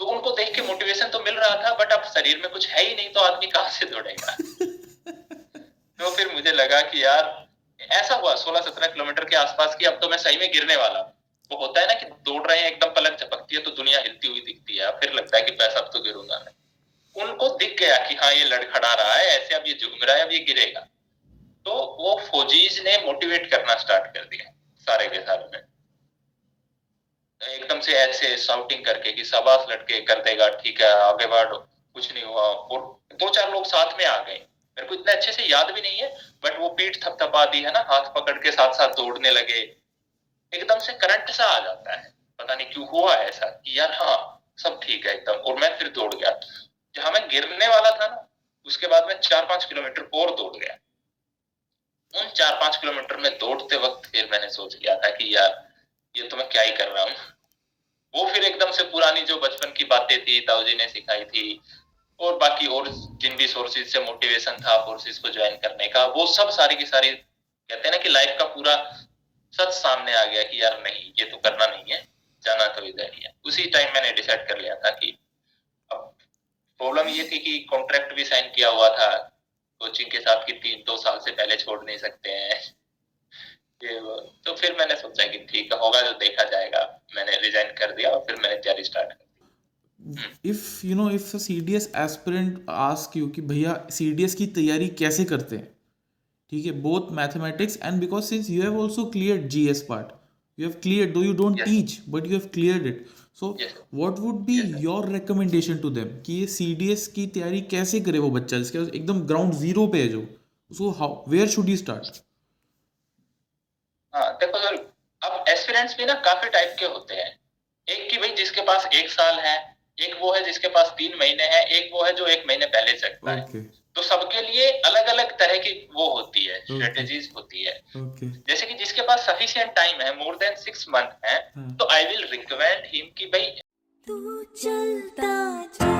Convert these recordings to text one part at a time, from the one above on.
तो उनको देख के मोटिवेशन तो मिल रहा था बट अब शरीर में कुछ है ही नहीं तो आदमी कहाँ से दौड़ेगा? तो फिर मुझे लगा कि यार ऐसा हुआ सोलह सत्रह किलोमीटर के आसपास की अब तो मैं सही में गिरने वाला वो तो होता है ना कि दौड़ रहे हैं एकदम पलक झपकती है तो दुनिया हिलती हुई दिखती है फिर लगता है कि पैसा अब तो गिरूँगा मैं। उनको दिख गया कि हाँ ये लड़खड़ा रहा है ऐसे अब ये झूम रहा है अब ये गिरेगा। तो वो फौजीज ने मोटिवेट करना स्टार्ट कर दिया सारे के सारे में। एकदम से ऐसे साउटिंग करके कि सबास लड़के, कर देगा, ठीक है, आगे बढ़ो। कुछ नहीं हुआ और दो चार लोग साथ में आ गए। मेरे को इतने अच्छे से याद भी नहीं है बट वो पीठ थपथपा दी, है ना, हाथ पकड़ के साथ साथ दौड़ने लगे। एकदम से करंट सा आ जाता है। पता नहीं क्यों हुआ ऐसा कि यार हाँ सब ठीक है एकदम। और मैं फिर दौड़ गया। जहाँ मैं गिरने वाला था ना, उसके बाद मैं चार पाँच किलोमीटर और दौड़ गया। उन चार पाँच किलोमीटर में दौड़ते वक्त फिर मैंने सोच लिया था कि यार ये तो मैं क्या ही कर रहा हूँ। वो फिर एकदम से पुरानी जो बचपन की बातें थी ताऊजी ने सिखाई थी, और बाकी और जिन भी सोर्सेज से मोटिवेशन था फोर्सेज को ज्वाइन करने का, वो सब सारी की सारी, कहते हैं ना कि लाइफ का पूरा सच सामने आ गया कि यार नहीं, ये तो करना नहीं है, जाना तो इधर ही है। उसी टाइम मैंने डिसाइड कर लिया था कि अब प्रॉब्लम ये थी कि कॉन्ट्रैक्ट भी साइन किया हुआ था कोचिंग के साथ कि तीन, दो साल से पहले छोड़ नहीं सकते हैं। तो फिर मैंने सोचा कि ठीक होगा जो देखा जाएगा। मैंने रिजाइन कर दिया और फिर मैंने तैयारी स्टार्ट कर if you know if C D S aspirant ask you कि भैया सी डी एस की तैयारी कैसे करते हैं? ठीक है both mathematics and because since you have also clear G S part though you don't yes. teach but you have cleared it. So yes. what would be yes. your recommendation to them? कि ये C D S की तैयारी कैसे करे वो बच्चा जिसके एकदम ग्राउंड ज़ीरो पे है जो? उसको how where should he start हाँ देखो सर अब एस्पिरेंट्स भी ना काफ़ी टाइप के होते हैं एक की भाई जिसके पास एक साल है एक वो है जिसके पास तीन महीने है एक वो है जो एक महीने पहले सकता okay. है तो सबके लिए अलग अलग तरह की वो होती है स्ट्रेटेजीज okay. होती है okay. जैसे कि जिसके पास सफिशियंट टाइम है मोर देन सिक्स मंथ है हाँ. तो आई विल रिकमेंड हिम कि भाई तू चलता जा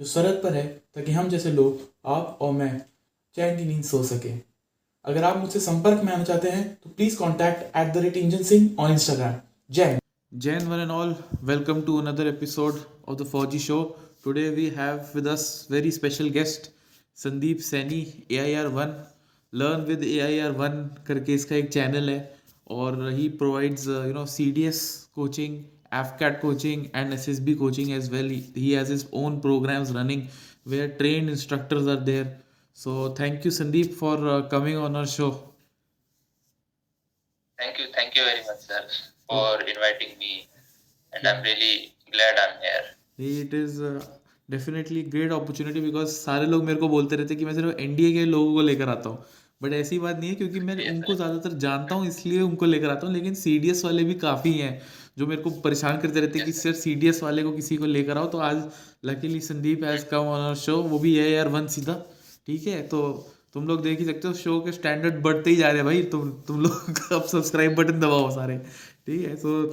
जो सरहद पर है, ताकि हम जैसे लोग, आप और मैं, चैन की नींद सो सके। अगर आप मुझसे संपर्क में आना चाहते हैं तो please contact at the rate engine Singh on Instagram Jai Jain one and all welcome to another episode of the Fauji show today we have with us very special guest Sandeep Saini A I R one learn with A I R one करके इसका एक channel है, और he provides you know C D S coaching F coaching and S S B coaching as well he has his own programmes running we are train instructors are there so thank you Sandeep for coming on our show thank you thank you very much sir for inviting me and I am really glad I am here it is definitely great opportunity because सारे लोग मेरे को बोलते रहते कि मैं सिर्फ़ NDA के लोगों को लेकर आता हूँ। बट ऐसी बात नहीं है क्योंकि मैं उनको ज़्यादातर जानता हूँ इसलिए उनको लेकर आता हूँ लेकिन सीडीएस वाले भी काफ़ी हैं जो मेरे को परेशान करते रहते हैं कि सर सी वाले को किसी को लेकर आओ तो आज luckily Sandeep has come on show वो भी है यार वन सीधा ठीक है? तो तुम लोग देख ही सकते हो शो के स्टैंडर्ड बढ़ते ही जा रहे हैं भाई तुम तुम लोग अब सब्सक्राइब बटन दबाओ सारे ठीक है? तो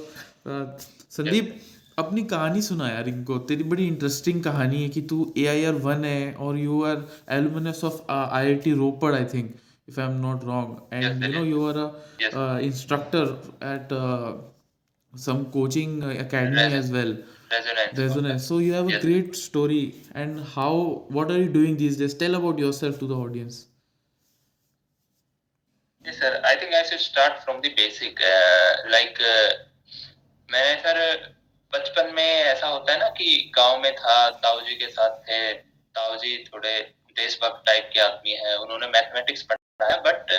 संदीप अपनी कहानी सुना यार इनको तेरी बड़ी इंटरेस्टिंग कहानी है कि तू ए आई आर वन है और you are alumnus of I I T Ropar I think if I am not wrong and you know you are a instructor at some coaching academy Resonance. as well resonance resonance so you have a yes. great story and how what are you doing these days tell about yourself to the audience yes sir i think i should start from the basic uh, like uh, मैंने sir बचपन में ऐसा होता है ना कि गाँव में था ताऊ जी के साथ थे ताऊ जी थोड़े देशभक्त टाइप के आदमी है उन्होंने मैथमेटिक्स पढ़ाया बट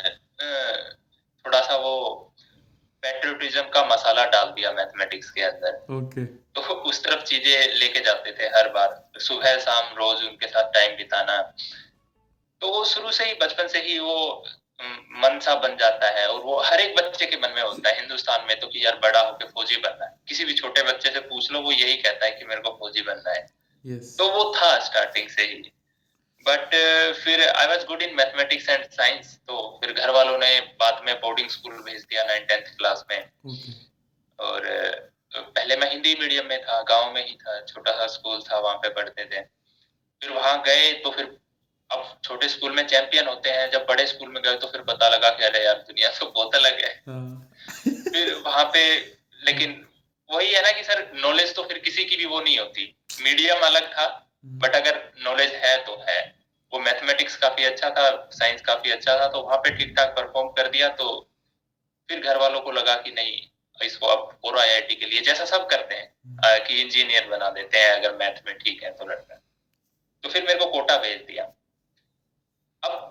थोड़ा सा वो पेट्रियोटिज्म का मसाला डाल दिया मैथमेटिक्स के अंदर। ओके तो उस तरफ़ चीज़ें लेके जाते थे हर बार सुबह शाम रोज उनके साथ टाइम बिताना। तो वो शुरू से ही बचपन से ही वो मन सा बन जाता है और वो हर एक बच्चे के मन में होता है हिंदुस्तान में तो कि यार बड़ा होके फौजी बनना है। किसी भी छोटे बच्चे से पूछ लो वो यही कहता है कि मेरे को फौजी बनना है। Yes. तो वो था स्टार्टिंग से ही। बट फिर I was good in mathematics and science तो फिर घर वालों ने बाद में बोर्डिंग स्कूल भेज दिया नाइन टेंथ क्लास में। Okay. और पहले मैं हिंदी मीडियम में था गाँव में ही था छोटा सा स्कूल था वहाँ पे पढ़ते थे। फिर वहाँ गए तो फिर अब छोटे स्कूल में चैंपियन होते हैं जब बड़े स्कूल में गए तो फिर पता लगा कि अरे यार दुनिया तो बहुत अलग है। हाँ। फिर वहाँ पे लेकिन वही है ना कि सर नॉलेज तो फिर किसी की भी वो नहीं होती। मीडियम अलग था बट अगर नॉलेज है तो मैथमेटिक्स काफ़ी अच्छा था साइंस काफ़ी अच्छा था तो वहाँ पे ठीक ठाक परफॉर्म कर दिया तो फिर घर वालों को लगा कि नहीं इसको अब पूरा आई के लिए जैसा सब करते हैं कि इंजीनियर बना देते हैं अगर मैथ में ठीक है तो लड़का। तो फिर मेरे को कोटा भेज दिया। अब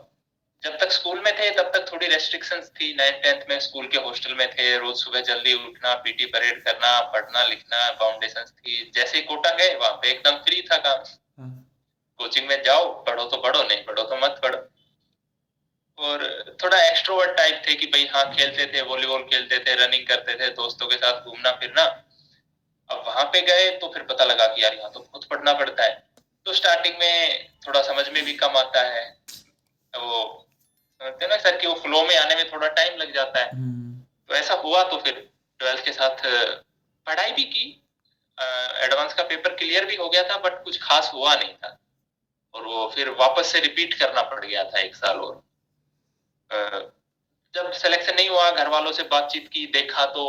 जब तक स्कूल में थे तब तक थोड़ी रेस्ट्रिक्शंस थी। नाइन टेंथ में स्कूल के हॉस्टल में थे रोज सुबह जल्दी उठना पीटी परेड करना पढ़ना लिखना फाउंडेशन थी। जैसे ही कोटा गए वहाँ पे एकदम फ्री था काम। कोचिंग। में जाओ पढ़ो तो पढ़ो नहीं पढ़ो तो मत पढ़ो। और थोड़ा एक्सट्रोवर्ट टाइप थे कि भाई हाँ खेलते थे वॉलीबॉल खेलते थे रनिंग करते थे दोस्तों के साथ घूमना फिरना। अब वहाँ पे गए तो फिर पता लगा कि यार यहाँ तो बहुत पढ़ना पड़ता है। तो स्टार्टिंग में थोड़ा समझ में भी कम आता है। वो समझते ना सर कि वो फ्लो में आने में थोड़ा टाइम लग जाता है। हम्म। तो ऐसा हुआ तो फिर ट्वेल्थ के साथ पढ़ाई भी की। एडवांस का पेपर क्लियर भी हो गया था बट कुछ खास हुआ नहीं था। और वो फिर वापस से रिपीट करना पड़ गया था एक साल और। जब सिलेक्शन नहीं हुआ घर वालों से बातचीत की देखा तो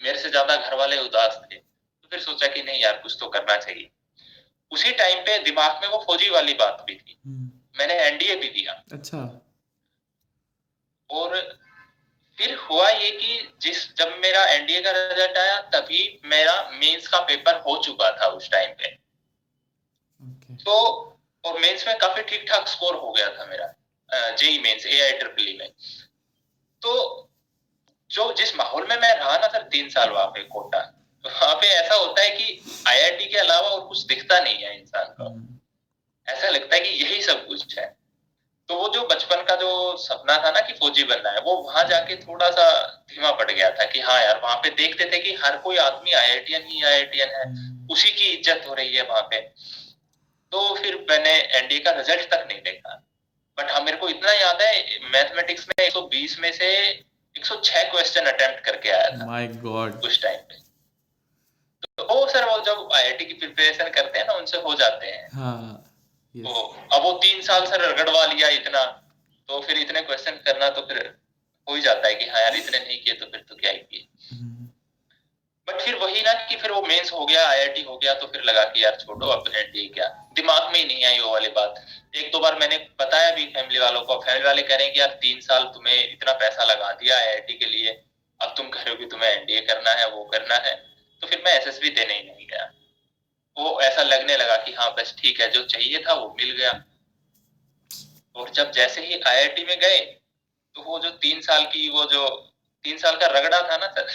मेरे से ज़्यादा घर वाले उदास थे। तो फिर सोचा कि नहीं यार कुछ तो करना चाहिए। उसी टाइम पे दिमाग में वो फौजी वाली बात भी थी। हम्म। मैंने एनडीए भी दिया। अच्छा। और फिर हुआ ये कि जिस जब मेरा एनडीए का रिज़ल्ट आया तभी मेरा मेंस का पेपर हो चुका था उस टाइम पे। Okay. तो और मेंस में काफ़ी ठीक ठाक स्कोर हो गया था मेरा JEE mains A I triple में तो जो जिस माहौल में मैं रहा ना सर तीन साल वहाँ पे कोटा तो वहाँ पे ऐसा होता है कि आईआईटी के अलावा और कुछ दिखता नहीं है इंसान को हम्म। ऐसा लगता है कि यही सब कुछ है तो वो जो बचपन का जो सपना था ना कि फौजी बनना है वो वहाँ जाके थोड़ा सा धीमा पड़ गया था कि हाँ यार वहाँ पे देखते थे कि हर कोई आदमी आईआईटीएन ही आईआईटीएन है हम्म। उसी की इज़्ज़त हो रही है वहाँ पे तो फिर मैंने एनडीए का रिज़ल्ट तक नहीं देखा। बट हाँ मेरे को इतना याद है मैथमेटिक्स में 120 में से 106 क्वेश्चन अटेम्प्ट करके आया था। माय गॉड उस टाइम पे। तो वो सर वो जब आईआईटी की प्रिपरेशन करते हैं ना उनसे हो जाते हैं। हाँ, तो अब वो तीन साल सर रगड़वा लिया इतना तो फिर इतने क्वेश्चन करना तो फिर हो ही जाता है कि हाँ यार इतने नहीं किए तो फिर तो क्या ही किए। हम्म। बट फिर वही ना कि फिर वो मेंस हो गया आईआईटी हो गया तो फिर लगा कि यार छोड़ो, अब एनडीए क्या? दिमाग में ही नहीं आई वो वाली बात। एक दो बार मैंने बताया भी फैमिली वालों को फैमिली वाले कह रहे हैं कि यार तीन साल तुम्हें इतना पैसा लगा दिया आईआईटी के लिए, अब तुम कह रहे हो कि तुम्हें एनडीए करना है, वो करना है। तो फिर मैं एसएसबी देने ही नहीं गया। वो ऐसा लगने लगा कि हाँ बस ठीक है, जो चाहिए था वो मिल गया। और जब जैसे ही आईआईटी में गए तो वो जो तीन साल की, वो जो तीन साल का रगड़ा था ना सर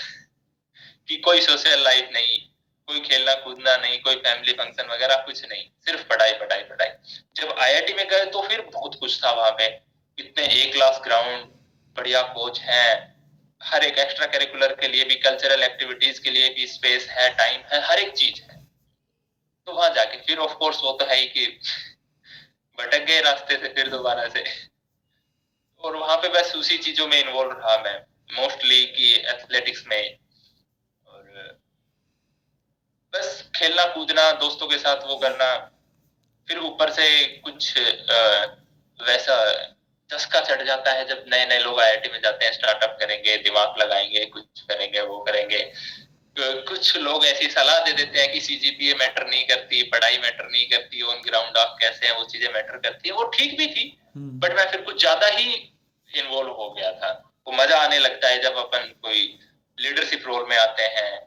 कि कोई सोशल लाइफ नहीं, कोई खेलना कूदना नहीं, कोई फैमिली फ़ंक्शन वगैरह कुछ नहीं, सिर्फ़ पढ़ाई पढ़ाई पढ़ाई। जब आईआईटी में गए तो फिर बहुत कुछ था वहाँ पे। इतने ए क्लास ग्राउंड बढ़िया कोच है, हर एक एक्स्ट्रा करिकुलर के लिए भी कल्चरल एक्टिविटीज़ के लिए भी स्पेस है टाइम है, हर एक चीज़ है। तो वहाँ जाके फिर ऑफ़ कोर्स वो तो है ही कि भटक गए रास्ते से फिर दोबारा से। और वहाँ पे बस उसी चीज़ों में इन्वॉल्व रहा मैं मोस्टली कि एथलेटिक्स में। बस खेलना कूदना दोस्तों के साथ वो करना फिर ऊपर से कुछ आ, वैसा चस्का चढ़ जाता है जब नए नए लोग आईआईटी में जाते हैं स्टार्टअप करेंगे दिमाग लगाएँगे कुछ करेंगे वो करेंगे। कुछ लोग ऐसी सलाह दे देते हैं कि सीजीपीए मैटर नहीं करती पढ़ाई मैटर नहीं करती ऑन ग्राउंड आप कैसे हैं वो चीज़ें मैटर करती है। वो ठीक भी थी बट हम्म। मैं फिर कुछ ज़्यादा ही इन्वॉल्व हो गया था। वो मज़ा आने लगता है जब अपन कोई लीडरशिप रोल में आते हैं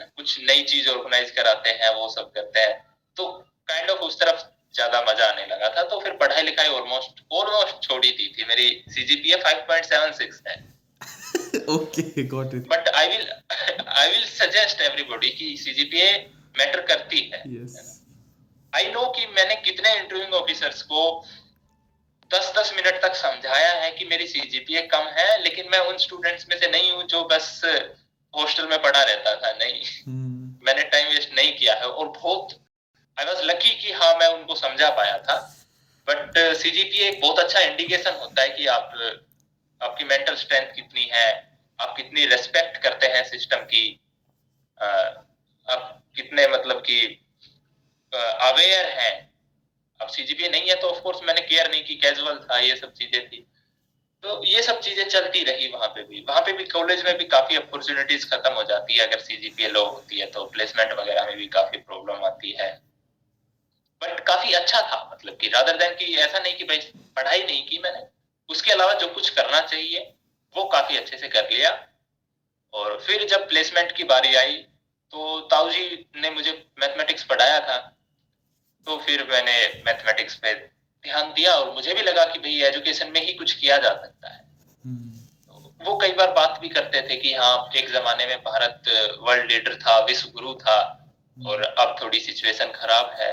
है ना कुछ नई चीज़ ऑर्गेनाइज कराते हैं वो सब करते हैं। तो काइंड ऑफ़ उस तरफ़ ज़्यादा मज़ा आने लगा था। तो फिर पढ़ाई लिखाई ऑलमोस्ट ऑलमोस्ट छोड़ी दी थी। मेरी सीजीपीए 5.76 है। Okay got it but I will I will suggest everybody कि सीजीपीए मैटर करती है। आई नो कि मैंने कितने इंटरव्यूइंग ऑफिसर्स को दस दस मिनट तक समझाया है कि मेरी सीजीपीए कम है लेकिन मैं उन स्टूडेंट्स में से नहीं हूँ जो बस हॉस्टल में पढ़ा रहता था नहीं। हम्म। मैंने टाइम वेस्ट नहीं किया है और बहुत आई वॉज़ लकी कि हाँ मैं उनको समझा पाया था। बट सीजीपीए एक बहुत अच्छा इंडिकेशन होता है कि आप आपकी मेंटल स्ट्रेंथ कितनी है आप कितनी रेस्पेक्ट करते हैं सिस्टम की। अ, आप कितने मतलब कि अवेयर हैं। अब सीजीपीए नहीं है तो ऑफ़ कोर्स मैंने केयर नहीं की कैजुअल था ये सब चीज़ें थी। तो ये सब चीज़ें चलती रही वहाँ पे भी। वहाँ पे भी कॉलेज में भी काफ़ी अपॉर्चुनिटीज़ खत्म हो जाती है। अगर सीजीपीए लो होती है तो प्लेसमेंट वगैरह में भी काफ़ी प्रॉब्लम आती है। बट काफ़ी अच्छा था मतलब कि रादर देन कि ऐसा नहीं कि भाई पढ़ाई नहीं की मैंने, उसके अलावा जो कुछ करना चाहिए, वो काफ़ी अच्छे से कर लिया। और फिर जब प्लेसमेंट की बारी आई तो ताऊ जी ने मुझे मैथमेटिक्स पढ़ाया था। तो फिर मैंने मैथमेटिक्स पे ध्यान दिया और मुझे भी लगा कि भाई एजुकेशन में ही कुछ किया जा सकता है। हम्म। वो कई बार बात भी करते थे कि हाँ एक जमाने में भारत वर्ल्ड लीडर था विश्व गुरु था और अब थोड़ी सिचुएशन खराब है।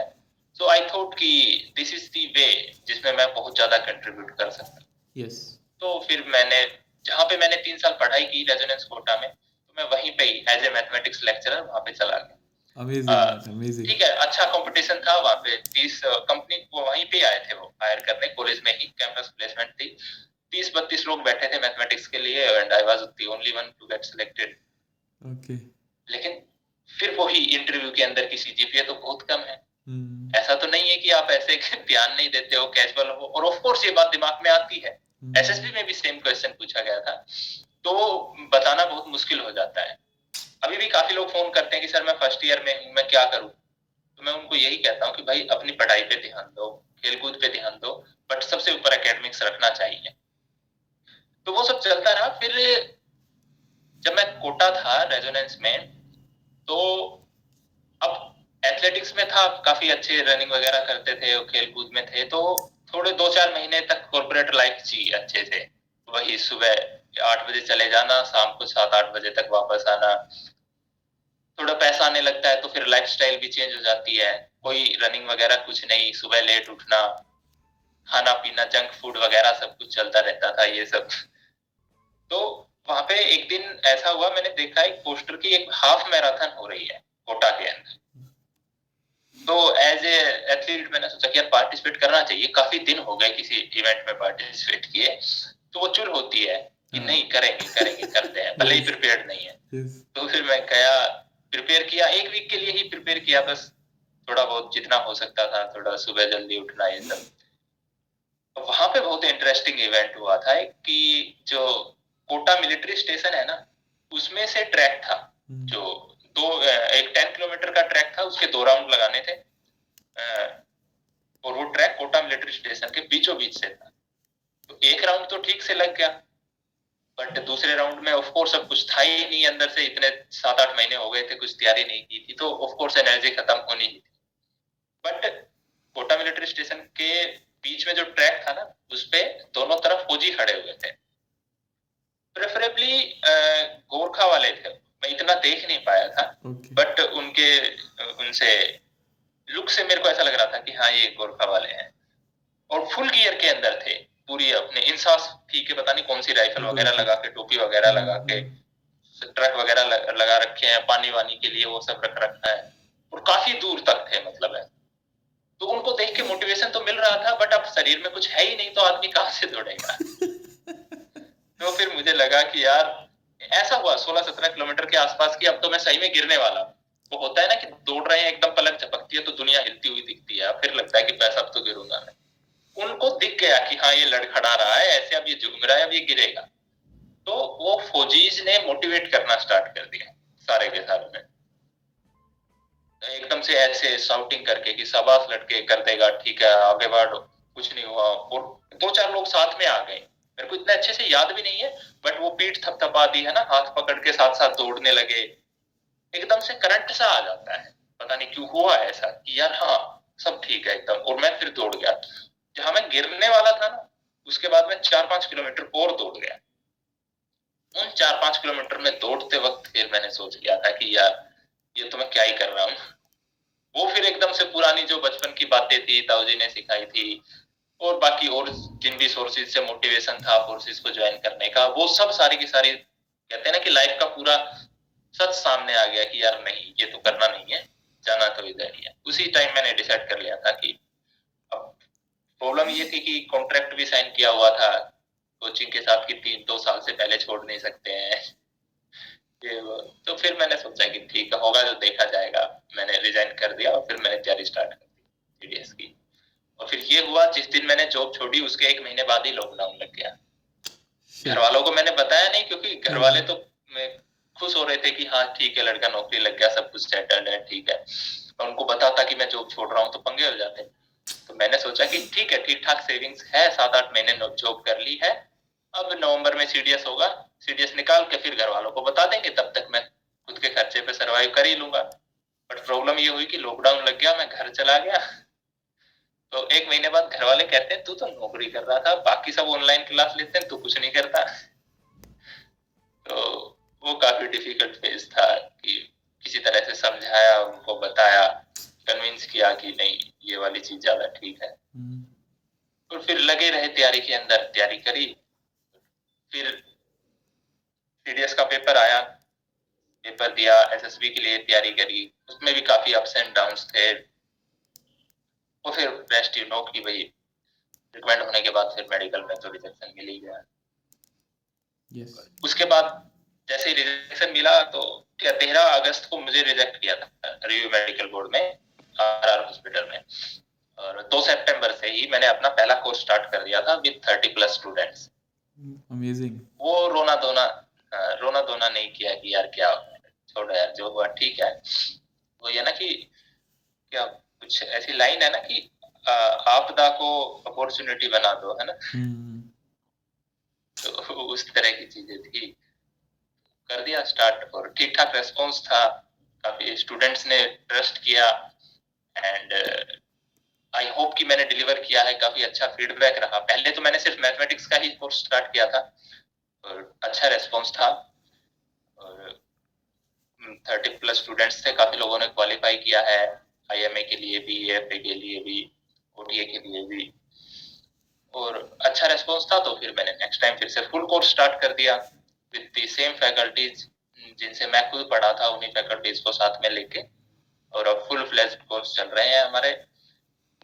सो आई थॉट कि दिस इज़ दी वे जिसमें मैं बहुत ज़्यादा कंट्रीब्यूट कर सकता। हूँ यस तो फिर मैंने जहाँ पे मैंने तीन साल पढ़ाई की रेजोनेंस कोटा में तो मैं वहीं पे ही एज ए मैथमेटिक्स लेक्चरर वहाँ पे चला गया। ठीक है अच्छा कंपटीशन था वहाँ पे। तीस कंपनी वहीं पे आए थे हायर करने कॉलेज में ही कैंपस प्लेसमेंट थी। तीस बत्तीस लोग बैठे थे मैथमेटिक्स के लिए and I was the only one to get selected okay लेकिन फिर वही इंटरव्यू के अंदर की सीजीपीए तो बहुत कम है। हम्म। ऐसा तो नहीं है कि आप ऐसे ध्यान नहीं देते हो कैजुअल हो और ऑफ़ कोर्स ये बात दिमाग में आती है। हम्म। एसएसबी में भी सेम क्वेश्चन पूछा गया था। तो बताना बहुत मुश्किल हो जाता है। अभी भी काफ़ी लोग फ़ोन करते हैं कि सर मैं फ़र्स्ट ईयर में हूँ मैं क्या करूँ? तो मैं उनको यही कहता हूँ कि भाई अपनी पढ़ाई पे ध्यान दो। खेलकूद पे ध्यान दो बट सबसे ऊपर एकेडमिक्स रखना चाहिए। तो वो सब चलता रहा। फिर जब मैं कोटा था रेजोनेंस में तो अब एथलेटिक्स में था, काफ़ी अच्छे रनिंग वगैरह करते थे और खेल कूद में थे तो थोड़े दो चार महीने तक कॉर्पोरेट लाइफ जी अच्छे से वही सुबह आठ बजे चले जाना, शाम को सात आठ बजे तक वापस आना। थोड़ा पैसा आने लगता है तो फिर लाइफस्टाइल भी चेंज हो जाती है। कोई रनिंग वगैरह कुछ नहीं सुबह लेट उठना खाना पीना जंक फ़ूड वगैरह सब कुछ चलता रहता था ये सब। तो वहाँ पे एक दिन ऐसा हुआ मैंने देखा एक पोस्टर की एक हाफ़ मैराथन हो रही है कोटा के अंदर। तो एज ए एथलीट मैंने सोचा कि यार पार्टिसिपेट करना चाहिए काफ़ी दिन हो गए किसी इवेंट में पार्टिसिपेट किए तो वो चुल होती है कि हाँ। नहीं करेंगे करेंगे करते हैं भले ही प्रिपेयर्ड नहीं है। तो फिर मैं गया प्रिपेयर किया एक वीक के लिए ही प्रिपेयर किया बस। थोड़ा बहुत जितना हो सकता था थोड़ा सुबह जल्दी उठना ये सब। वहाँ पे बहुत इंटरेस्टिंग इवेंट हुआ था कि जो कोटा मिलिट्री स्टेशन है ना उसमें से ट्रैक था। हम्म। जो दो एक टेन किलोमीटर का ट्रैक था उसके दो राउंड लगाने थे। और वो ट्रैक कोटा मिलिट्री स्टेशन के बीचों बीच से था। तो एक राउंड तो ठीक से लग गया बट दूसरे राउंड में ऑफ़ कोर्स अब कुछ था ही नहीं अंदर से इतने सात आठ महीने हो गए थे कुछ तैयारी नहीं की थी तो ऑफ़ कोर्स एनर्जी खत्म होनी ही थी। स्टेशन के बीच में जो ट्रैक था ना उस पे दोनों तरफ़ फौजी खड़े हुए थे। प्रेफरेबली गोरखा वाले थे। मैं इतना देख नहीं पाया था ओके बट उनके उनसे लुक से मेरे को ऐसा लग रहा था कि हाँ ये गोरखा वाले हैं। और फुल गियर के अंदर थे पूरी अपने इंसास ठीक है पता नहीं कौन सी राइफल वगैरह लगा के टोपी वगैरह लगा के ट्रक वगैरह लगा रखे हैं पानी वानी के लिए वो सब रख रखा है। और काफ़ी दूर तक थे मतलब है तो उनको देख के मोटिवेशन तो मिल रहा था बट अब शरीर में कुछ है ही नहीं तो आदमी कहाँ से दौड़ेगा? तो फिर मुझे लगा कि यार ऐसा हुआ सोलह सत्रह किलोमीटर के आसपास की अब तो मैं सही में गिरने वाला हूँ। वो होता है ना कि दौड़ रहे हैं एकदम पलक झपकती है तो दुनिया हिलती हुई दिखती है फिर लगता है कि पैसा अब तो गिरूँगा मैं। उनको दिख गया कि हाँ ये लड़खड़ा रहा है ऐसे अब ये झूम रहा है अब ये गिरेगा। तो वो फौजीज ने मोटिवेट करना स्टार्ट कर दिया सारे के सारे में। एकदम से ऐसे शाउटिंग करके कि शाबाश लड़के, कर देगा, ठीक है, आगे बढ़ो, कुछ नहीं हुआ और दो चार लोग साथ में आ गए। मेरे को इतना अच्छे से याद भी नहीं है बट वो पीठ थपथपा दी, है ना, हाथ पकड़ के साथ साथ दौड़ने लगे। एकदम से करंट सा आ जाता है। पता नहीं क्यों हुआ ऐसा कि यार हाँ सब ठीक है एकदम, और मैं फिर दौड़ गया। जहाँ मैं गिरने वाला था ना, उसके बाद मैं चार पाँच किलोमीटर और दौड़ गया। उन चार पाँच किलोमीटर में दौड़ते वक्त फिर मैंने सोच लिया था कि यार ये तो मैं क्या ही कर रहा हूँ। वो फिर एकदम से पुरानी जो बचपन की बातें थी, ताऊजी ने सिखाई थी, और बाकी और जिन भी सोर्सेज से मोटिवेशन था फोर्सेज को ज्वाइन करने का, वो सब सारी की सारी, कहते हैं ना कि लाइफ का पूरा सच सामने आ गया कि यार नहीं, ये तो करना नहीं है, जाना तो इधर ही है। उसी टाइम मैंने डिसाइड कर लिया था कि अब प्रॉब्लम ये थी कि कॉन्ट्रैक्ट भी साइन किया हुआ था कोचिंग के साथ कि तीन, दो साल से पहले छोड़ नहीं सकते हैं। तो फिर मैंने सोचा कि ठीक है होगा जो देखा जाएगा। मैंने रिजाइन कर दिया और फिर मैंने तैयारी स्टार्ट कर दी सीडीएस की। और फिर ये हुआ जिस दिन मैंने जॉब छोड़ी उसके एक महीने बाद ही लॉकडाउन लग गया। घर वालों को मैंने बताया नहीं क्योंकि घर वाले तो खुश हो रहे थे कि हाँ ठीक है लड़का नौकरी लग गया सब कुछ सेटल्ड है ठीक है। मैं उनको बताता कि मैं जॉब छोड़ रहा हूँ तो पंगे हो जाते तो मैंने सोचा कि ठीक है ठीक ठाक सेविंग्स है सात आठ महीने जॉब कर ली है। अब नवंबर में सीडीएस होगा सीडीएस निकाल के फिर घर वालों को बता देंगे तब तक मैं खुद के खर्चे पे सरवाइव कर ही लूँगा। बट प्रॉब्लम ये हुई कि लॉकडाउन लग गया मैं घर चला गया। तो एक महीने बाद घर वाले कहते हैं तू तो नौकरी कर रहा था बाकी सब ऑनलाइन क्लास लेते हैं तू कुछ नहीं करता। तो वो काफ़ी डिफ़िकल्ट फ़ेज़ था कि किसी तरह से समझाया उनको बताया कन्विंस किया कि नहीं ये वाली चीज़ ज़्यादा ठीक है। हम्म। और फिर लगे रहे तैयारी के अंदर तैयारी करी। फिर सीडीएस का पेपर आया पेपर दिया एसएसबी के लिए तैयारी करी उसमें भी काफ़ी अप्स एंड डाउन थे। वो फिर बेस्ट यू नो कि भाई रिकमेंड होने के बाद फिर मेडिकल में तो रिजेक्शन मिल ही गया। Yes. उसके बाद जैसे रिजेक्शन मिला तो तेरह अगस्त को मुझे रिजेक्ट किया था रिव्यू मेडिकल बोर्ड में आर आर हॉस्पिटल में। और दो सितंबर से ही मैंने अपना पहला कोर्स स्टार्ट कर दिया था with thirty plus students amazing वो रोना धोना हाँ, रोना धोना नहीं किया कि यार क्या छोड़ो यार जो हुआ ठीक है। वो ये ना कि क्या कुछ ऐसी लाइन है ना कि आपदा को अपॉर्चुनिटी बना दो है ना? हम्म। तो उस तरह की चीज़ें थी। कर दिया स्टार्ट और ठीक ठाक रेस्पॉन्स था। काफ़ी स्टूडेंट्स ने ट्रस्ट किया एंड आई होप कि मैंने डिलीवर किया है। काफ़ी अच्छा फीडबैक रहा। पहले तो मैंने सिर्फ़ मैथमेटिक्स का ही कोर्स स्टार्ट किया था। और अच्छा रेस्पॉन्स था। और थर्टी प्लस स्टूडेंट्स थे, काफ़ी लोगों ने क्वालिफाई किया है आईएमए के लिए भी एफ़ के लिए भी ओटीए के लिए भी। और अच्छा रेस्पॉन्स था तो फिर मैंने नेक्स्ट टाइम फिर से फुल कोर्स स्टार्ट कर दिया विद दी सेम फैकल्टीज जिनसे मैं खुद पढ़ा था, उन्हीं फैकल्टीज को साथ में लेके। और अब फुल फ्लैश कोर्स चल रहे हैं हमारे।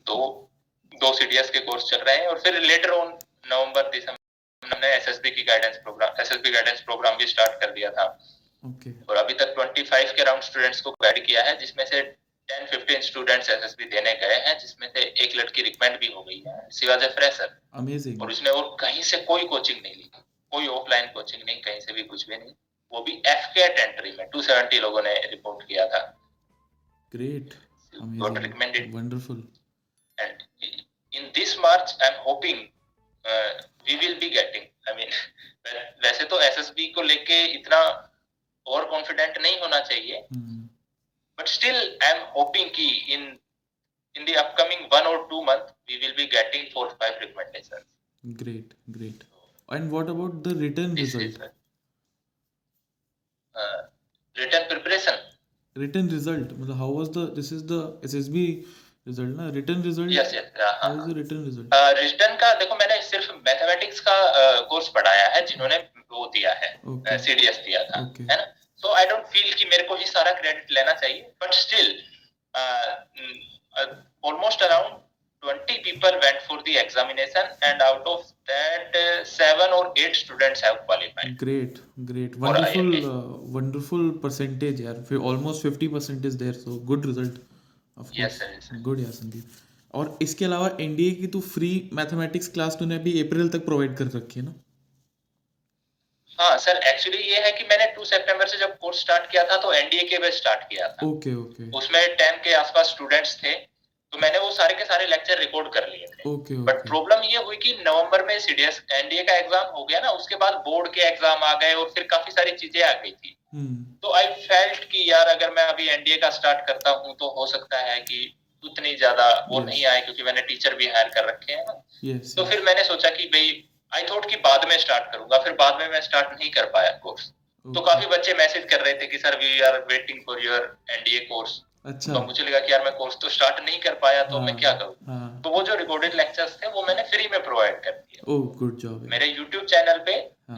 दो दो सीडीएस के कोर्स चल रहे हैं और फिर लेटर ऑन नवंबर, दिसंबर हमने एसएसबी की guidance programme SSB guidance programme भी स्टार्ट कर दिया था। Okay. और अभी तक 25 के राउंड स्टूडेंट्स को गाइड किया है जिसमें से 10 15 स्टूडेंट्स एसएसबी देने गए हैं जिसमें से एक लड़की रिकमेंड भी हो गई है she was a fresher amazing और उसने और कहीं से कोई कोचिंग नहीं ली कोई ऑफलाइन कोचिंग नहीं कहीं से भी कुछ भी नहीं। वो भी एफके एंट्री में 270 लोगों ने रिपोर्ट किया था। Great recommended. Wonderful. And in this march i'm hoping uh, we will be getting i mean वैसे तो एसएसबी को लेके इतना और कॉन्फिडेंट नहीं होना चाहिए but still I am hoping कि in in the upcoming one और two month we will be getting four five recommendations great great and what about the written this result is, uh, written preparation written result मतलब how was the this is the SSB result ना written result yes yes हाँ written result written का देखो मैंने सिर्फ़ mathematics का course uh, पढ़ाया है जिन्होंने वो दिया है सीडीएस uh, दिया था okay. है ना सो आई डोंट फील कि मेरे को ही सारा क्रेडिट लेना चाहिए but still almost around 20 people went for the examination and out of that uh, seven or eight students have qualified great great wonderful uh, wonderful percentage yaar almost 50 percent is there so good result of course yes sir, yes, यार संदीप। और इसके अलावा NDA की तो free mathematics class तूने अभी अप्रैल तक provide कर रखी है ना? हाँ सर एक्चुअली ये है कि मैंने 2 सितंबर से जब कोर्स स्टार्ट किया था तो एनडीए के बेस स्टार्ट किया था। ओके ओके उसमें 10 के आसपास स्टूडेंट्स थे तो मैंने वो सारे के सारे लेक्चर रिकॉर्ड कर लिए थे। Okay, बट प्रॉब्लम ये हुई कि नवंबर में सीडीएस एनडीए का एग्ज़ाम हो गया ना उसके बाद बोर्ड के एग्ज़ाम आ गए और फिर काफ़ी सारी चीज़ें आ गई थी। तो आई फेल्ट कि यार अगर मैं अभी एनडीए का स्टार्ट करता हूँ तो हो सकता है कि उतनी ज़्यादा वो Yes. नहीं आए क्योंकि मैंने टीचर भी हायर कर रखे हैं ना यस तो फिर मैंने सोचा कि भाई आई थॉट कि बाद में स्टार्ट करूँगा फिर बाद में मैं स्टार्ट नहीं कर पाया कोर्स okay. तो काफ़ी बच्चे मैसेज कर रहे थे कि sir we are waiting for your NDA course अच्छा। तो मुझे लगा कि यार मैं कोर्स तो स्टार्ट नहीं कर पाया तो मैं हाँ, क्या करूँ? हाँ। तो वो जो रिकॉर्डेड लेक्चर्स थे वो मैंने फ्री में प्रोवाइड कर दिए। ओह गुड जॉब मेरे यूट्यूब चैनल पे हाँ।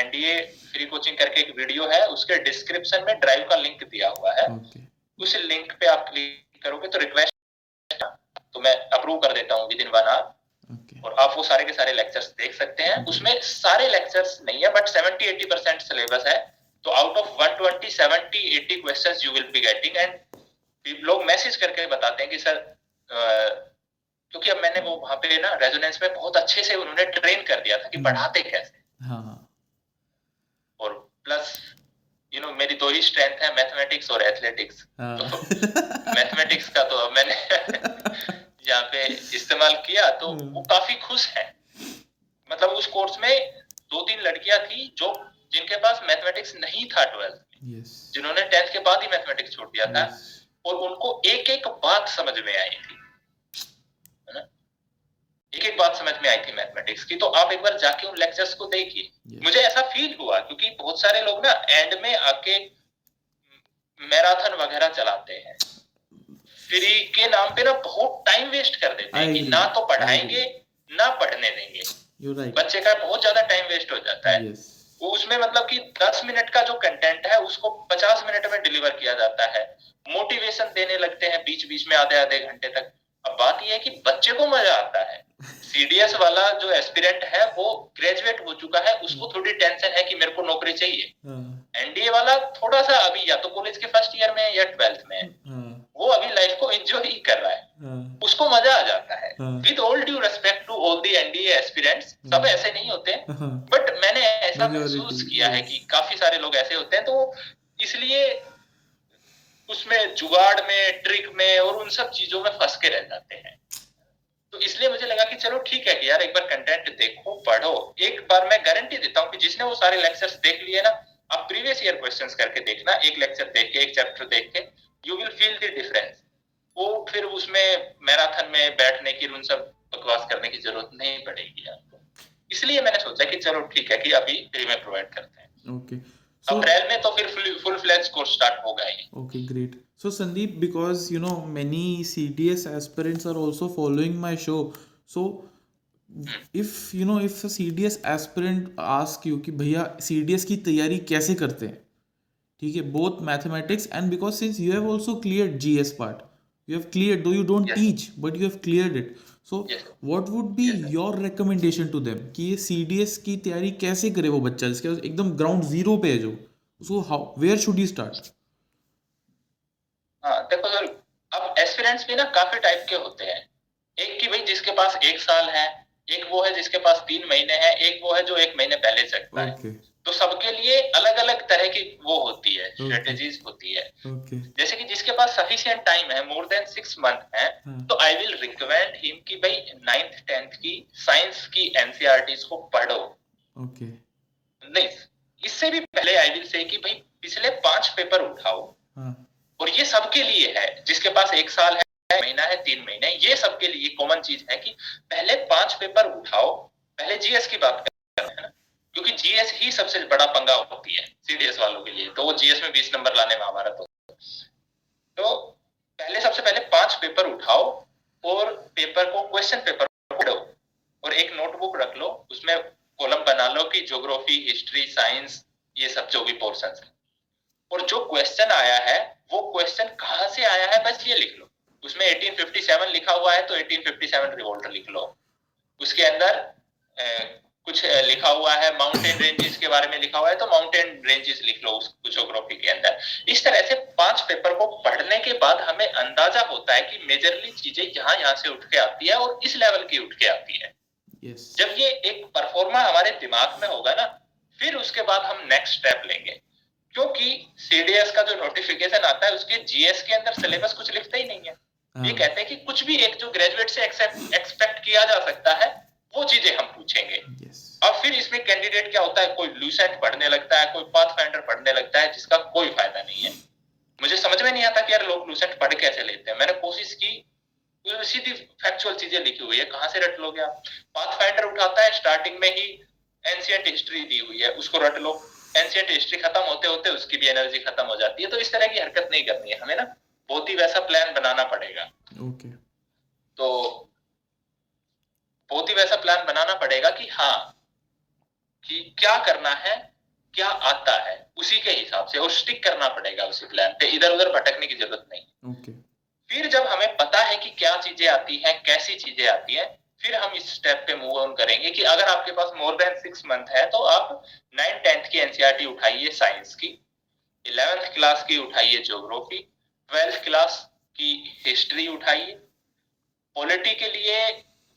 एनडीए फ्री कोचिंग करके एक वीडियो है उसके डिस्क्रिप्शन में ड्राइव का लिंक दिया हुआ है। ओके उस लिंक पे आप क्लिक करोगे तो रिक्वेस्ट तो मैं अप्रूव कर देता हूँ विद इन वन आवर और आप वो सारे के सारे लेक्चर्स देख सकते हैं। उसमें सारे लेक्चर्स नहीं है बट 70 80 परसेंट सिलेबस है। तो out of 120 70 80 questions you will be getting and लोग मैसेज करके बताते हैं कि सर क्योंकि अब मैंने वो वहाँ पे ना रेजोनेंस में बहुत अच्छे से उन्होंने ट्रेन कर दिया था कि हम्म। पढ़ाते कैसे? हाँ हाँ। और प्लस यू नो मेरी दो ही स्ट्रेंथ है मैथमेटिक्स और एथलेटिक्स हाँ। मैथमेटिक्स का तो मैंने यहाँ पे इस्तेमाल किया तो हम्म। वो काफ़ी खुश है। मतलब उस कोर्स में दो तीन लड़कियाँ थी जो जिनके पास मैथमेटिक्स नहीं था ट्वेल्थ यस जिन्होंने टेंथ के बाद ही मैथमेटिक्स छोड़ दिया था। और उनको एक एक बात समझ में आई थी। एक एक बात समझ में आई थी मैथमेटिक्स की। तो आप एक बार जाके उन लेक्चर्स को देखिए। मुझे ऐसा फील हुआ क्योंकि बहुत सारे लोग ना एंड में आके मैराथन वगैरह चलाते हैं। फ्री के नाम पे ना बहुत टाइम वेस्ट कर देते हैं कि ना तो पढ़ाएँगे ना पढ़ने देंगे। राइट बच्चे का बहुत ज़्यादा टाइम वेस्ट हो जाता है। वो उसमें मतलब कि 10 मिनट का जो कंटेंट है उसको 50 मिनट में डिलीवर किया जाता है। मोटिवेशन देने लगते हैं बीच बीच में आधे आधे घंटे तक। अब बात यह है कि बच्चे को मज़ा आता है। सीडीएस वाला जो एस्पिरेंट है वो ग्रेजुएट हो चुका है उसको थोड़ी टेंशन है कि मेरे को नौकरी चाहिए। एनडीए वाला थोड़ा सा अभी या तो कॉलेज के फ़र्स्ट ईयर में है या ट्वेल्थ में। है हाँ वो अभी लाइफ को एंजॉय ही कर रहा है। हाँ। उसको मज़ा आ जाता है। हाँ। With all due respect to all the NDA aspirants सब। ऐसे नहीं होते। हाँ। बट मैंने ऐसा महसूस किया है कि काफ़ी सारे लोग ऐसे होते हैं तो इसलिए उसमें जुगाड़ में ट्रिक में और उन सब चीज़ों में फंस के रह जाते हैं। तो इसलिए मुझे लगा कि चलो ठीक है कि यार एक बार कंटेंट देखो पढ़ो। एक बार मैं गारंटी देता हूँ कि जिसने वो सारे लेक्चर्स देख लिए ना आप प्रीवियस ईयर क्वेश्चंस करके देखना एक लेक्चर देख के एक चैप्टर देख के। You will feel the difference वो फिर उसमें मैराथन में बैठने की उन सब बकवास करने की ज़रूरत नहीं पड़ेगी आपको। इसलिए मैंने सोचा कि चलो ठीक है कि अभी फ्री में प्रोवाइड करते हैं। ओके सो अप्रैल में तो फिर फुल फ्लैज कोर्स स्टार्ट होगा ही। Okay, great. So Sandeep, because you know many CDS aspirants are also following my show, so if you know if a CDS aspirant ask you कि भैया CDS की तैयारी कैसे करते हैं? ठीक है both mathematics and because since you have also clear G S part you have clear though you don't teach but you have clear it so what would be your recommendation to them कि ये C D S की तैयारी कैसे करे वो बच्चा? जिसके एकदम ग्राउंड ज़ीरो पे है जो। So how where should you start देखो सर अब एस्पिरेंट्स भी ना काफ़ी टाइप के होते हैं। एक की भाई जिसके पास एक साल है एक वो है जिसके पास तीन महीने हैं एक वो है जो एक महीने पहले से okay. तो सबके लिए अलग अलग तरह की वो होती है Okay. होती है। ओके। जैसे कि जिसके पास सफिशियंट टाइम है मोर देन सिक्स मंथ है हाँ। तो आई विल रिकमेंड हिम कि भाई नाइन्थ टेंथ की साइंस की एनसीआरटीज को पढ़ो। ओके। नहीं इससे भी पहले आई विल से कि भाई पिछले पाँच पेपर उठाओ। हाँ। और ये सबके लिए है जिसके पास एक साल है महीना है तीन महीने ये सबके लिए कॉमन चीज़ है कि पहले पाँच पेपर उठाओ। पहले जीएस की बात क्योंकि जीएस ही सबसे बड़ा पंगा होती है सीडीएस वालों के लिए तो वो जीएस में बीस नंबर लाने में हमारा तो तो पहले, सबसे पहले पाँच पेपर उठाओ और पेपर को क्वेश्चन पेपर पढ़ो और एक नोटबुक रख लो, उसमें कॉलम बना लो कि ज्योग्राफी हिस्ट्री साइंस ये सब जो भी पोर्सन है। और जो क्वेश्चन आया है, वो क्वेश्चन कहाँ से आया है बस ये लिख लो। उसमें 1857 लिखा हुआ है तो 1857 रिवोल्ट लिख लो। उसके अंदर कुछ लिखा हुआ है माउंटेन रेंजेस के बारे में लिखा हुआ है तो माउंटेन रेंजेस लिख लो उस ज्योग्राफी के अंदर। इस तरह से पाँच पेपर को पढ़ने के बाद हमें अंदाज़ा होता है कि मेजरली चीज़ें यहाँ यहाँ से उठ के आती है और इस लेवल की उठ के आती है। यस जब ये एक परफॉर्मा हमारे दिमाग में होगा ना फिर उसके बाद हम नेक्स्ट स्टेप लेंगे। क्योंकि सीडीएस का जो नोटिफिकेशन आता है उसके जीएस के अंदर सिलेबस कुछ लिखता ही नहीं है। हाँ। ये कहते हैं कि कुछ भी एक जो ग्रेजुएट से एक्सपेक्ट किया जा सकता है वो चीज़ें हम पूछेंगे। Yes. और फिर इसमें कैंडिडेट क्या होता है? कोई लूसेंट पढ़ने लगता है कोई पाथ फाइंडर पढ़ने लगता है जिसका कोई फ़ायदा नहीं है। मुझे समझ में नहीं आता कि यार लोग लूसेंट पढ़ कैसे लेते हैं। मैंने कोशिश की तो सीधी फैक्चुअल चीज़ें लिखी हुई है। कहाँ से रट लो गया पाथ फाइंडर उठाता है स्टार्टिंग में ही एंशियंट हिस्ट्री दी हुई है। उसको रट लो। एंशियंट हिस्ट्री खत्म होते होते उसकी भी एनर्जी खत्म हो जाती है। तो इस तरह की हरकत नहीं करनी है हमें ना। बहुत ही वैसा प्लान बनाना पड़ेगा। Okay. तो बहुत ही वैसा प्लान बनाना पड़ेगा कि हाँ कि क्या करना है क्या आता है उसी के हिसाब से और स्टिक करना पड़ेगा उसी प्लान पे इधर उधर भटकने की ज़रूरत नहीं। ओके फिर जब हमें पता है कि क्या चीज़ें आती हैं कैसी चीज़ें आती हैं फिर हम इस स्टेप पे मूव ऑन करेंगे कि अगर आपके पास मोर देन सिक्स मंथ है तो आप नाइन टेंथ की एनसीआरटी उठाइए साइंस की इलेवेंथ क्लास की उठाइए ज्योग्राफी ट्वेल्थ क्लास की हिस्ट्री उठाइए पॉलिटी के लिए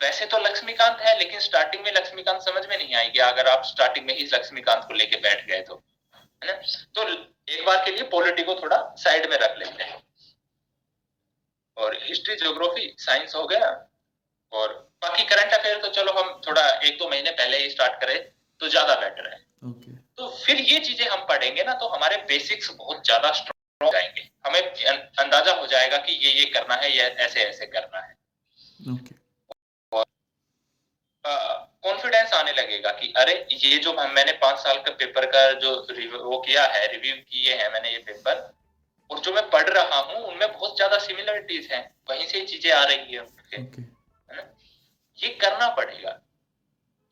वैसे तो लक्ष्मीकांत है लेकिन स्टार्टिंग में लक्ष्मीकांत समझ में नहीं आएगी। अगर आप स्टार्टिंग में ही लक्ष्मीकांत को लेके बैठ गए तो है ना? तो एक बार के लिए पॉलिटी को थोड़ा साइड में रख लेते हैं। और हिस्ट्री ज्योग्राफी साइंस हो गया। और बाकी करंट अफेयर तो चलो हम थोड़ा एक दो महीने पहले ही स्टार्ट करें तो ज़्यादा बेटर है। ओके तो फिर ये चीज़ें हम पढ़ेंगे ना तो हमारे बेसिक्स बहुत ज़्यादा स्ट्रॉन्ग जाएँगे। हमें अं- अंदाज़ा हो जाएगा कि ये ये करना है ये ऐसे ऐसे करना है। ओके कॉन्फिडेंस आने लगेगा कि अरे ये जो मैंने पाँच साल का पेपर का जो वो किया है रिव्यू किए हैं मैंने ये पेपर और जो मैं पढ़ रहा हूँ उनमें बहुत ज़्यादा सिमिलरिटीज हैं। वहीं से ही चीज़ें आ रही है उनके, ना? ये करना पड़ेगा।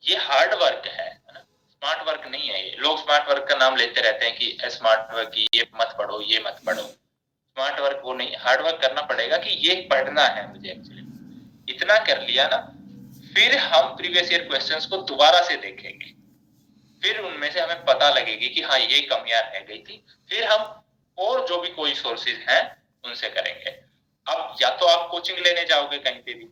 ये हार्ड वर्क है है ना? स्मार्ट वर्क नहीं है ये। लोग स्मार्ट वर्क का नाम लेते रहते हैं कि स्मार्ट वर्क ये मत पढ़ो ये मत पढ़ो। स्मार्ट वर्क वो नहीं हार्ड वर्क करना पड़ेगा कि ये पढ़ना है मुझे एक्चुअली इतना कर लिया ना फिर हम प्रीवियस ईयर क्वेश्चंस को दोबारा से देखेंगे। फिर उनमें से हमें पता लगेगी कि हाँ ये कमियाँ रह गई थी। फिर हम और जो भी कोई सोर्सेज हैं, उनसे करेंगे। अब या तो आप कोचिंग लेने जाओगे कहीं पे भी।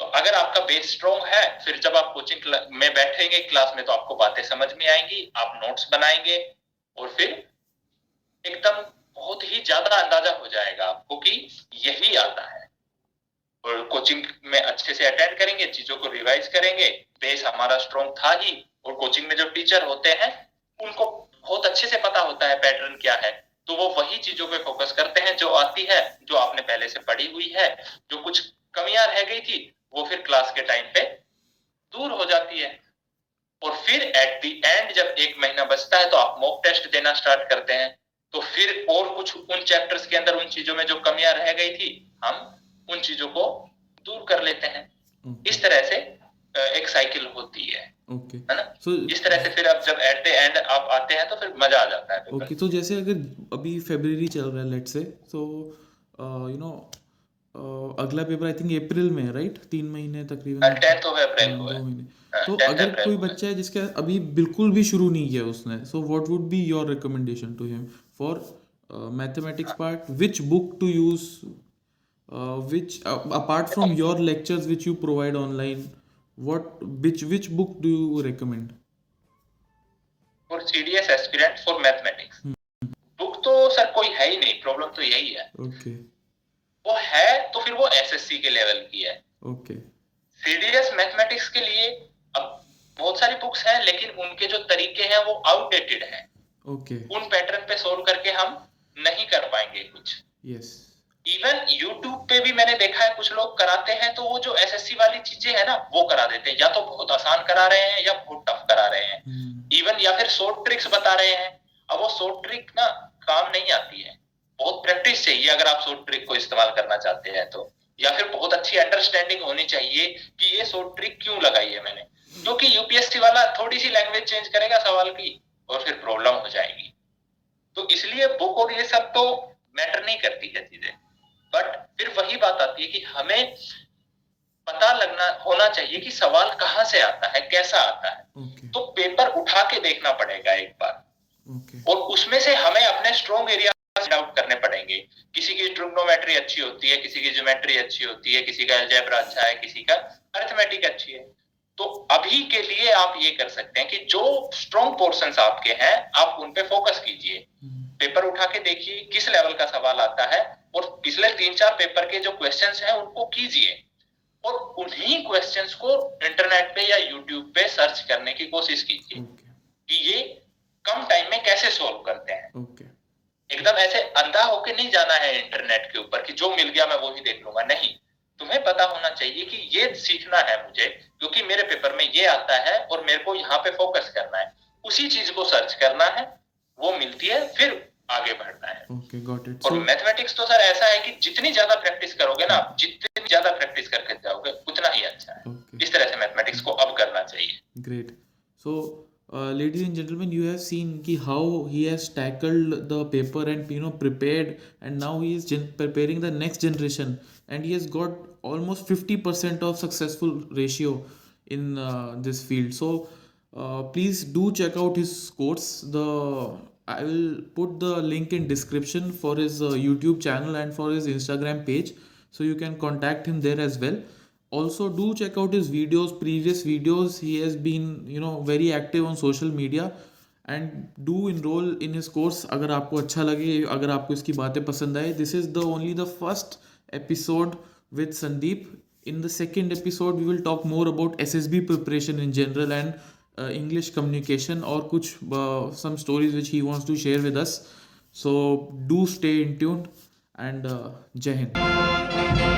तो अगर आपका बेस स्ट्रॉन्ग है, फिर जब आप कोचिंग में बैठेंगे क्लास में तो आपको बातें समझ में आएँगी, आप नोट्स बनाएँगे और फिर एकदम बहुत ही ज़्यादा अंदाज़ा हो जाएगा आपको कि यही आता है। और कोचिंग में अच्छे से अटेंड करेंगे, चीज़ों को रिवाइज करेंगे बेस हमारा स्ट्रॉन्ग था ही, और कोचिंग में जो टीचर होते हैं, उनको बहुत अच्छे से पता होता है पैटर्न क्या है। तो वो वही चीज़ों पे फोकस करते हैं जो आती है, जो आपने पहले से पढ़ी हुई है, जो कुछ कमियाँ रह गई थी, वो फिर क्लास के टाइम पे दूर हो जाती है। और फिर एट द एंड जब एक महीना बचता है तो आप मॉक टेस्ट देना स्टार्ट करते हैं। तो फिर और कुछ उन चैप्टर्स के अंदर उन चीज़ों में जो कमियाँ रह गई थी, हम उन चीज़ों को दूर कर लेते हैं। इस तरह से एक साइकिल होती है। ओके। है ना? सो इस तरह से फिर अब जब एट द एंड आप आते हैं तो फिर मज़ा आ जाता है ओके तो जैसे अगर अभी फेब्रवरी चल रहा है लेट से तो यू नो अगला पेपर आई थिंक अप्रैल में है राइट तीन महीने तकरीबन। टेंथ ऑफ़ अप्रैल को है। हाँ, तो अगर कोई बच्चा है जिसके अभी बिल्कुल भी शुरू नहीं किया उसने so what would be your recommendation to him for mathematics part which book to use which uh, apart from your lectures which you provide online what which which book do you recommend? For CDS aspirant for mathematics book तो sir कोई है ही नहीं problem तो यही है। Okay. वो है तो फिर वो एसएससी के लेवल की है। Okay. सीडीएस मैथमेटिक्स के लिए अब बहुत सारी बुक्स हैं लेकिन उनके जो तरीके हैं वो आउटडेटेड हैं। Okay okay. उन पैटर्न पे सोल्व करके हम नहीं कर पाएँगे कुछ। Yes yes. इवन यूट्यूब पे भी मैंने देखा है कुछ लोग कराते हैं तो वो जो एसएससी वाली चीज़ें है ना वो करा देते हैं। या तो बहुत आसान करा रहे हैं या बहुत टफ करा रहे हैं। hmm. इवन या फिर शॉर्ट ट्रिक्स बता रहे हैं। अब वो शॉर्ट ट्रिक ना काम नहीं आती है। बहुत प्रैक्टिस चाहिए अगर आप शॉर्ट ट्रिक को इस्तेमाल करना चाहते हैं तो। या फिर बहुत अच्छी अंडरस्टैंडिंग होनी चाहिए कि ये शॉर्ट ट्रिक क्यों लगाई है मैंने। क्योंकि तो यूपीएससी वाला थोड़ी सी लैंग्वेज चेंज करेगा सवाल की और फिर प्रॉब्लम हो जाएगी। तो इसलिए बुक और ये सब तो मैटर नहीं करती है चीज़ें। बट फिर वही बात आती है कि हमें पता लगना होना चाहिए कि सवाल कहाँ से आता है कैसा आता है। Okay. तो पेपर उठा के देखना पड़ेगा एक बार। Okay. और उसमें से हमें अपने स्ट्रॉन्ग एरिया आउट करने पड़ेंगे। किसी की ट्रिग्नोमेट्री अच्छी होती है किसी की ज्योमेट्री अच्छी होती है किसी का अलजेब्रा अच्छा है किसी का अरिथमेटिक अच्छी है। तो अभी के लिए आप ये कर सकते हैं कि जो स्ट्रॉन्ग पोर्शंस आपके हैं आप उन पे फोकस कीजिए। Hmm. पेपर उठा के देखिए किस लेवल का सवाल आता है और पिछले तीन चार पेपर के जो क्वेश्चन हैं उनको कीजिए। और उन्हीं क्वेश्चंस को इंटरनेट पे या यूट्यूब पे सर्च करने की कोशिश कीजिए okay. कि ये कम टाइम में कैसे सॉल्व करते हैं। Okay. एकदम ऐसे अंधा होके नहीं जाना है इंटरनेट के ऊपर कि जो मिल गया मैं वो ही देख लूँगा। नहीं। तुम्हें पता होना चाहिए कि ये सीखना है मुझे क्योंकि मेरे पेपर में ये आता है और मेरे को यहाँ पे फोकस करना है। उसी चीज़ को सर्च करना है वो मिलती है फिर आगे बढ़ना है। Okay, और मैथमेटिक्स so, तो सर ऐसा है कि जितनी ज़्यादा प्रैक्टिस करोगे ना आप जितनी ज़्यादा प्रैक्टिस करके जाओगे उतना ही अच्छा है। Okay. इस तरह से मैथमेटिक्स को अब करना चाहिए। Great so ladies and gentleman you have seen कि how he has tackled the paper and you know prepared and now he is preparing the next generation and he has got almost fifty percent of successful ratio in this field so please do check out his course the I will put the link in description for his uh, YouTube channel and for his Instagram page, so you can contact him there as well also do check out his videos previous videos he has been you know very active on social media and do enroll in his course अगर आपको अच्छा लगे अगर आपको इसकी बातें पसंद आए this is the only the first episode with Sandeep in the second episode we will talk more about SSB preparation in general and uh, English communication और कुछ some stories which he wants to share with us so do stay in tune and Jai Hind